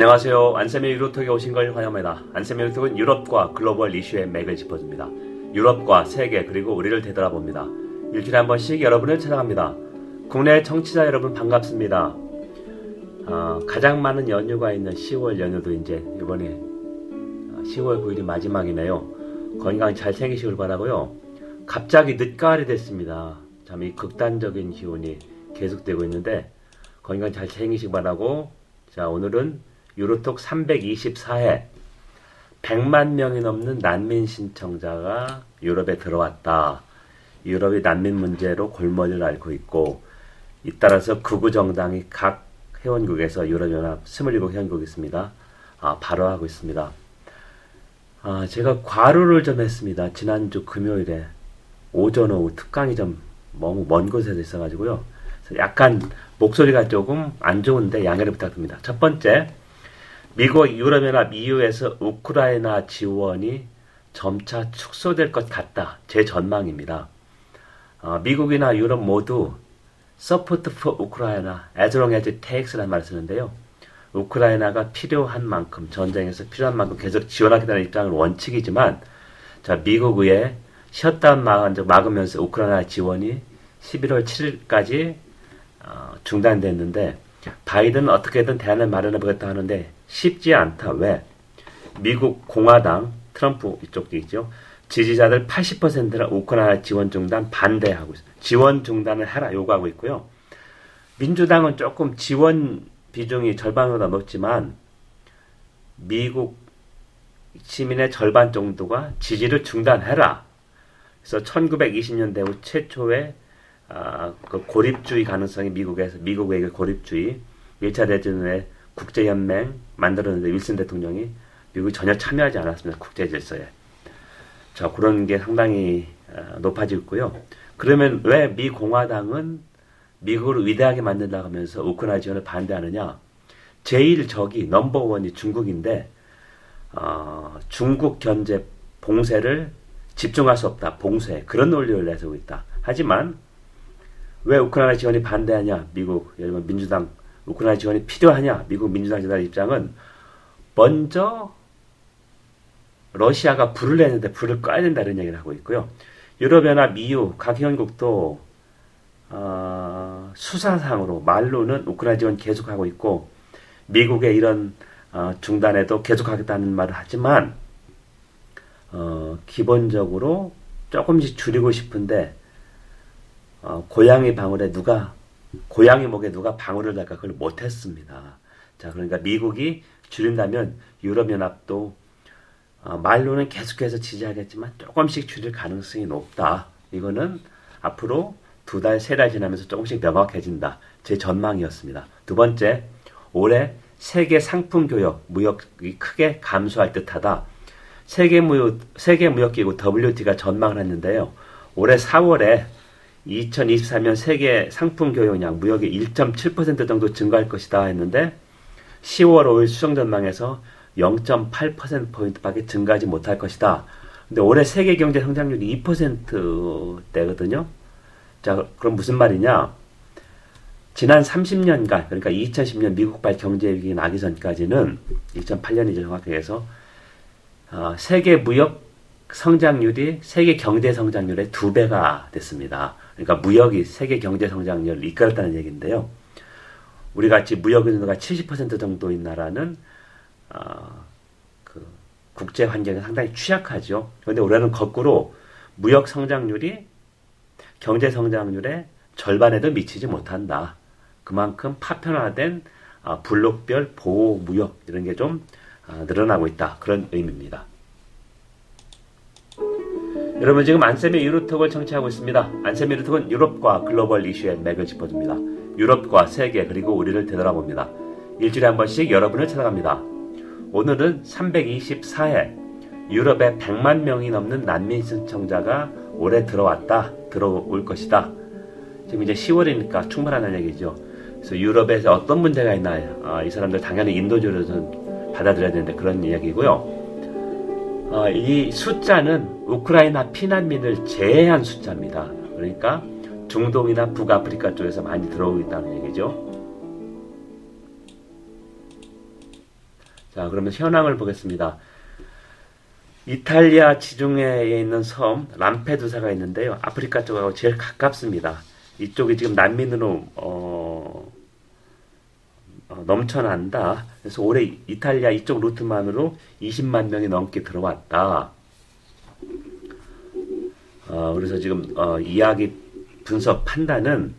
안녕하세요. 안쌤의 유로톡에 오신 걸 환영합니다. 안쌤의 유로톡은 유럽과 글로벌 이슈의 맥을 짚어줍니다. 유럽과 세계 그리고 우리를 되돌아봅니다. 일주일에 한 번씩 여러분을 찾아갑니다. 국내 청취자 여러분 반갑습니다. 어, 가장 많은 연휴가 있는 10월 연휴도 이제 이번에 10월 9일이 마지막이네요. 건강 잘 챙기시길 바라고요. 갑자기 늦가을이 됐습니다. 참 이 극단적인 기온이 계속되고 있는데 건강 잘 챙기시기 바라고 자 오늘은 유로톡 324회 100만 명이 넘는 난민 신청자가 유럽에 들어왔다. 유럽이 난민 문제로 골머리를 앓고 있고 잇따라서 극우 정당이 각 회원국에서 유럽연합 27회원국이 있습니다. 아, 발언하고 있습니다. 아, 제가 과로를 좀 했습니다. 지난주 금요일에 오전 오후 특강이 좀 너무 먼 곳에 있어가지고요. 약간 목소리가 조금 안 좋은데 양해를 부탁드립니다. 첫 번째, 미국 유럽연합 EU에서 우크라이나 지원이 점차 축소될 것 같다. 제 전망입니다. 어, 미국이나 유럽 모두 support for Ukraine as long as it takes라는 말을 쓰는데요. 우크라이나가 필요한 만큼 전쟁에서 필요한 만큼 계속 지원하겠다는 입장은 원칙이지만 자 미국 의회 셧다운 막으면서 우크라이나 지원이 11월 7일까지 어, 중단됐는데 바이든은 어떻게든 대안을 마련해 보겠다 하는데 쉽지 않다. 왜? 미국 공화당 트럼프 이쪽도 있죠. 지지자들 80%는 우크라이나 지원 중단 반대하고 있어요. 지원 중단을 해라 요구하고 있고요. 민주당은 조금 지원 비중이 절반보다 높지만 미국 시민의 절반 정도가 지지를 중단해라. 그래서 1920년대 후 최초의 아, 그 고립주의 가능성이 미국에서 미국의 고립주의 1차 대전 후에 국제연맹 만들었는데 윌슨 대통령이 미국이 전혀 참여하지 않았습니다. 국제 질서에. 자, 그런 게 상당히 어, 높아지고 있고요. 그러면 왜 미 공화당은 미국을 위대하게 만든다고 하면서 우크라이나 지원을 반대하느냐? 제일 적이 넘버원이 중국인데 어, 중국 견제 봉쇄를 집중할 수 없다. 봉쇄 그런 논리를 내세우고 있다. 하지만 왜 우크라이나 지원이 반대하냐? 미국 예를 민주당 우크라이나 지원이 필요하냐? 미국 민주당 지도자 입장은 먼저 러시아가 불을 내는데 불을 꺼야 된다 이런 얘기를 하고 있고요. 유럽연합 EU 각 회원국도 어, 수사상으로 말로는 우크라이나 지원 계속하고 있고 미국의 이런 어, 중단에도 계속하겠다는 말을 하지만 어, 기본적으로 조금씩 줄이고 싶은데 어, 고양이 방울에 누가 고양이 목에 누가 방울을 달까 그걸 못했습니다. 자 그러니까 미국이 줄인다면 유럽연합도 어, 말로는 계속해서 지지하겠지만 조금씩 줄일 가능성이 높다. 이거는 앞으로 두 달, 세 달 지나면서 조금씩 명확해진다. 제 전망이었습니다. 두 번째, 올해 세계 상품 교역 무역이 크게 감소할 듯하다. 세계 무역 세계 무역 기구 WT가 전망을 했는데요. 올해 4월에 2023년 세계 상품 교역량 무역이 1.7% 정도 증가할 것이다 했는데 10월 5일 수정 전망에서 0.8%포인트 밖에 증가하지 못할 것이다. 근데 올해 세계 경제 성장률이 2%대거든요. 자, 그럼 무슨 말이냐? 지난 30년간, 그러니까 2010년 미국발 경제 위기 나기 전까지는 2008년이죠, 정확하게 해서, 어, 세계 무역 성장률이 세계 경제 성장률의 두 배가 됐습니다. 그러니까 무역이 세계 경제 성장률을 이끌었다는 얘기인데요. 우리 같이 무역 의존도가 70% 정도인 나라는 어, 그 국제 환경이 상당히 취약하죠. 그런데 올해는 거꾸로 무역 성장률이 경제 성장률의 절반에도 미치지 못한다. 그만큼 파편화된 어, 블록별 보호 무역 이런 게좀 어, 늘어나고 있다. 그런 의미입니다. 여러분 지금 안쌤의 유로톡을 청취하고 있습니다. 안쌤의 유로톡은 유럽과 글로벌 이슈의 맥을 짚어줍니다. 유럽과 세계 그리고 우리를 되돌아봅니다. 일주일에 한 번씩 여러분을 찾아갑니다. 오늘은 324회 유럽에 100만 명이 넘는 난민 신청자가 올해 들어왔다, 들어올 것이다. 지금 이제 10월이니까 충분하다는 얘기죠. 그래서 유럽에서 어떤 문제가 있나요? 아, 이 사람들 당연히 인도주의를 받아들여야 되는데 그런 이야기고요. 어, 이 숫자는 우크라이나 피난민을 제외한 숫자입니다. 그러니까 중동이나 북아프리카 쪽에서 많이 들어오고 있다는 얘기죠. 자, 그러면 현황을 보겠습니다. 이탈리아 지중해에 있는 섬 람페두사가 있는데요. 아프리카 쪽하고 제일 가깝습니다. 이쪽이 지금 난민으로 어, 어, 넘쳐난다. 그래서 올해 이탈리아 이쪽 루트만으로 20만 명이 넘게 들어왔다. 어, 그래서 지금 어, 이야기 분석 판단은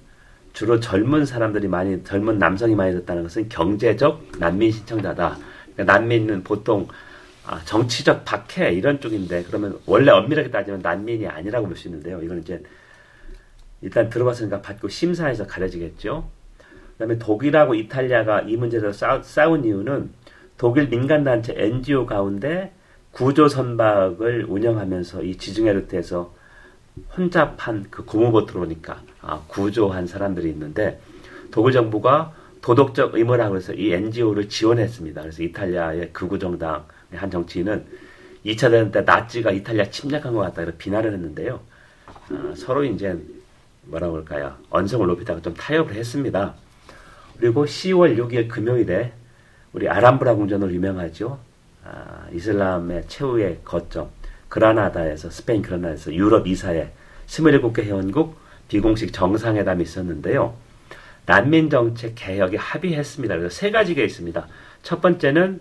주로 젊은 사람들이 많이 젊은 남성이 많이 됐다는 것은 경제적 난민 신청자다. 그러니까 난민은 보통 아, 정치적 박해 이런 쪽인데 그러면 원래 엄밀하게 따지면 난민이 아니라고 볼 수 있는데요. 이건 이제 일단 들어봤으니까 받고 심사해서 가려지겠죠. 그다음에 독일하고 이탈리아가 이 문제에서 싸, 싸운 이유는 독일 민간단체 NGO 가운데 구조 선박을 운영하면서 이 지중해 루트에서 혼잡한 그 고무보 트로니까 아, 구조한 사람들이 있는데 독일 정부가 도덕적 의무라 고 해서 이 NGO를 지원했습니다. 그래서 이탈리아의 극우 정당 한 정치인은 2차 대전 때 나치가 이탈리아 침략한 것 같다. 그 비난을 했는데요. 아, 서로 이제 뭐라고 할까요? 언성을 높이다가 좀 타협을 했습니다. 그리고 10월 6일 금요일에 우리 아람브라 궁전으로 유명하죠. 아, 이슬람의 최후의 거점 그라나다에서 스페인 그라나다에서 유럽 이사회 27개 회원국 비공식 정상회담이 있었는데요. 난민 정책 개혁에 합의했습니다. 그래서 세 가지가 있습니다. 첫 번째는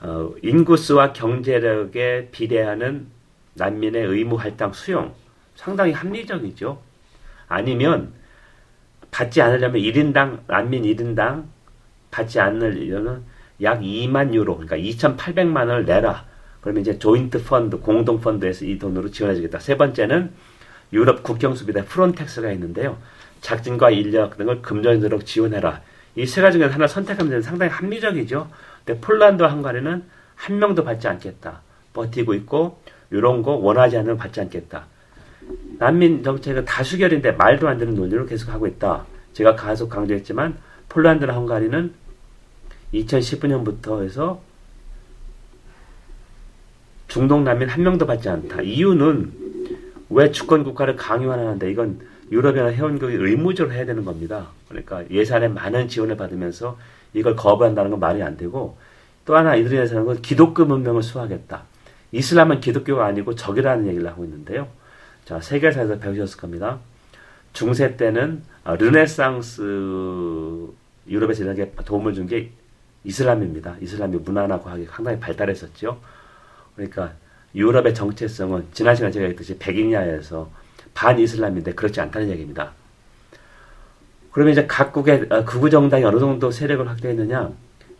어, 인구수와 경제력에 비례하는 난민의 의무 할당 수용 상당히 합리적이죠. 아니면 받지 않으려면 1인당 난민 1인당 받지 않으려면 약 2만 유로 그러니까 2,800만 원을 내라. 그러면 이제 조인트 펀드 공동 펀드에서 이 돈으로 지원해주겠다. 세 번째는 유럽 국경수비대 프론텍스가 있는데요. 작진과 인력 등을 금전적으로 지원해라. 이 세 가지 중에 하나 선택하면 상당히 합리적이죠. 근데 폴란드와 헝가리는 한 명도 받지 않겠다. 버티고 있고 이런 거 원하지 않으면 받지 않겠다. 난민 정책은 다수결인데 말도 안 되는 논의를 계속하고 있다. 제가 계속 강조했지만 폴란드나 헝가리는 2019년부터 해서 중동 난민 한 명도 받지 않다. 이유는 왜 주권 국가를 강요하는데 이건 유럽연합 회원국이 의무적으로 해야 되는 겁니다. 그러니까 예산에 많은 지원을 받으면서 이걸 거부한다는 건 말이 안 되고 또 하나 이들이 해서는 건 기독교 문명을 수호하겠다. 이슬람은 기독교가 아니고 적이라는 얘기를 하고 있는데요. 자, 세계사에서 배우셨을 겁니다. 중세 때는 아, 르네상스 유럽에서 이렇게 도움을 준 게 이슬람입니다. 이슬람이 문화나 과학이 상당히 발달했었죠. 그러니까 유럽의 정체성은 지난 시간에 제가 했듯이 백인야에서 반이슬람인데 그렇지 않다는 얘기입니다. 그러면 이제 각국의 어, 극우 정당이 어느 정도 세력을 확대했느냐?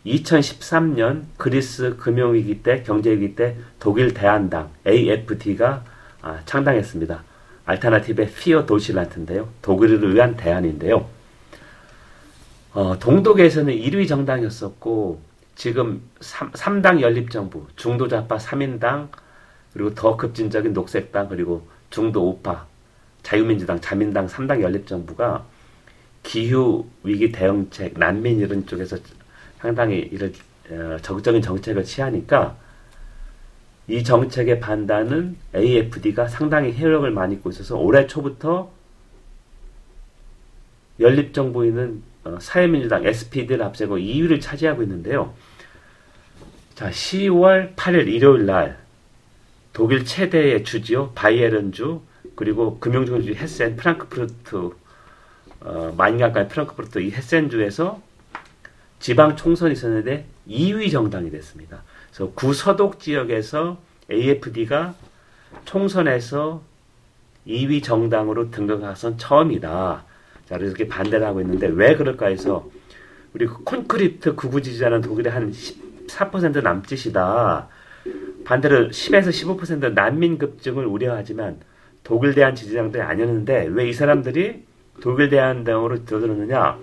2013년 그리스 금융위기 때 경제위기 때 독일 대한당 AFD가 아, 창당했습니다. 알타나티브의 피어 도시란트인데요. 독일을 위한 대안인데요. 어, 동독에서는 1위 정당이었었고 지금 3, 당 연립정부, 중도좌파 3인당, 그리고 더 급진적인 녹색당, 그리고 중도 우파, 자유민주당, 자민당 3당 연립정부가 기후 위기 대응책, 난민 이런 쪽에서 상당히 이런 어, 적극적인 정책을 취하니까 이 정책의 판단은 AFD가 상당히 효력을 많이 있고 있어서 올해 초부터 연립정부인은 어, 사회민주당 SPD를 앞세고 2위를 차지하고 있는데요. 자, 10월 8일 일요일 날 독일 최대의 주지요 바이에른주 그리고 금융중주 헤센 프랑크푸르트 어, 가까이 프랑크푸르트 이 헤센주에서 지방 총선이 있었는데 2위 정당이 됐습니다. 그래서 구서독 지역에서 AFD가 총선에서 2위 정당으로 등극한 처음이다. 자, 이렇게 반대를 하고 있는데 왜 그럴까 해서 우리 콘크리트 구구 지지자는 독일의 한 14% 남짓이다. 반대로 10에서 15% 난민 급증을 우려하지만 독일 대한 지지자들이 아니었는데 왜 이 사람들이 독일 대한 당으로 들어들었느냐?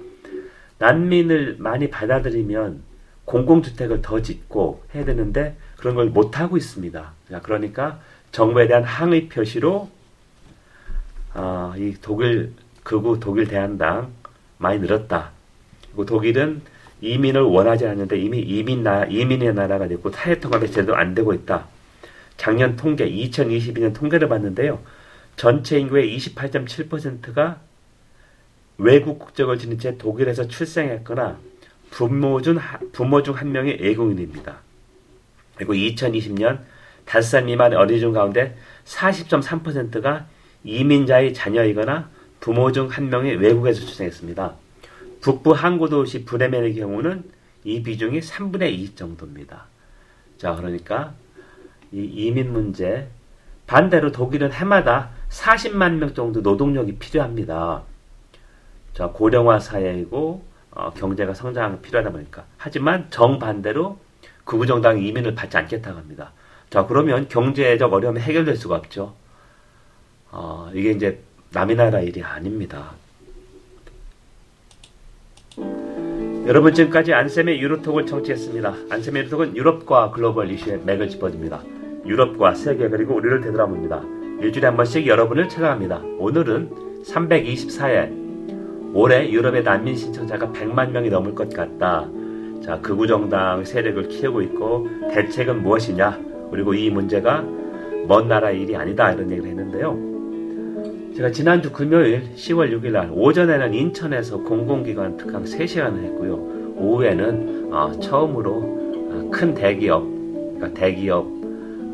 난민을 많이 받아들이면 공공주택을 더 짓고 해야 되는데 그런 걸 못 하고 있습니다. 그러니까 정부에 대한 항의 표시로 어, 이 독일 극우 독일 대한당 많이 늘었다. 그리고 독일은 이민을 원하지 않는데 이미 이민 나 이민의 나라가 됐고 타협 통합이 제대로 안 되고 있다. 작년 통계 2022년 통계를 봤는데요. 전체 인구의 28.7%가 외국 국적을 지닌 채 독일에서 출생했거나 부모 중, 부모 중 한 명이 외국인입니다. 그리고 2020년 5살 미만의 어린이 중 가운데 40.3%가 이민자의 자녀이거나 부모 중 한 명이 외국에서 출생했습니다. 북부 항구 도시 브레멘의 경우는 이 비중이 3분의 2 정도입니다. 자, 그러니까 이 이민 문제 반대로 독일은 해마다 40만 명 정도 노동력이 필요합니다. 자, 고령화 사회이고 어, 경제가 성장이 필요하다 보니까 하지만 정반대로 극우 정당이 이민을 받지 않겠다고 합니다. 자, 그러면 경제적 어려움이 해결될 수가 없죠. 어, 이게 이제 남의 나라 일이 아닙니다. 여러분 지금까지 안쌤의 유로톡을 청취했습니다. 안쌤의 유로톡은 유럽과 글로벌 이슈의 맥을 짚어줍니다. 유럽과 세계 그리고 우리를 되돌아봅니다. 일주일에 한 번씩 여러분을 찾아갑니다. 오늘은 324회 올해 유럽의 난민 신청자가 100만 명이 넘을 것 같다. 자, 극우 정당 세력을 키우고 있고 대책은 무엇이냐? 그리고 이 문제가 먼 나라 일이 아니다 이런 얘기를 했는데요. 제가 지난주 금요일 10월 6일 날 오전에는 인천에서 공공기관 특강 3시간을 했고요. 오후에는 어, 처음으로 어, 큰 대기업, 그러니까 대기업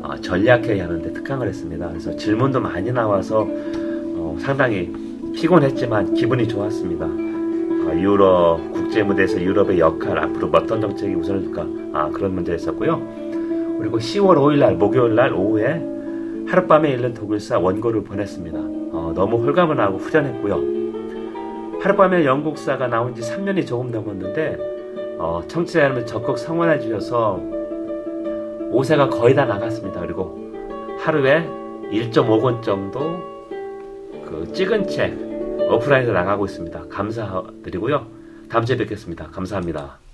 어, 전략회의 하는데 특강을 했습니다. 그래서 질문도 많이 나와서 어, 상당히 피곤했지만 기분이 좋았습니다. 어, 유럽 국제 무대에서 유럽의 역할 앞으로 어떤 정책이 우선을 둘까 아, 그런 문제 있었고요. 그리고 10월 5일 날 목요일 날 오후에 하룻밤에 읽는 독일사 원고를 보냈습니다. 어, 너무 홀가분 하고 후련했고요. 하룻밤에 영국사가 나온 지 3년이 조금 넘었는데 어, 청취자 여러분 적극 성원해 주셔서 5세가 거의 다 나갔습니다. 그리고 하루에 1.5권 정도 그 찍은 책 오프라인에서 나가고 있습니다. 감사드리고요. 다음 주에 뵙겠습니다. 감사합니다.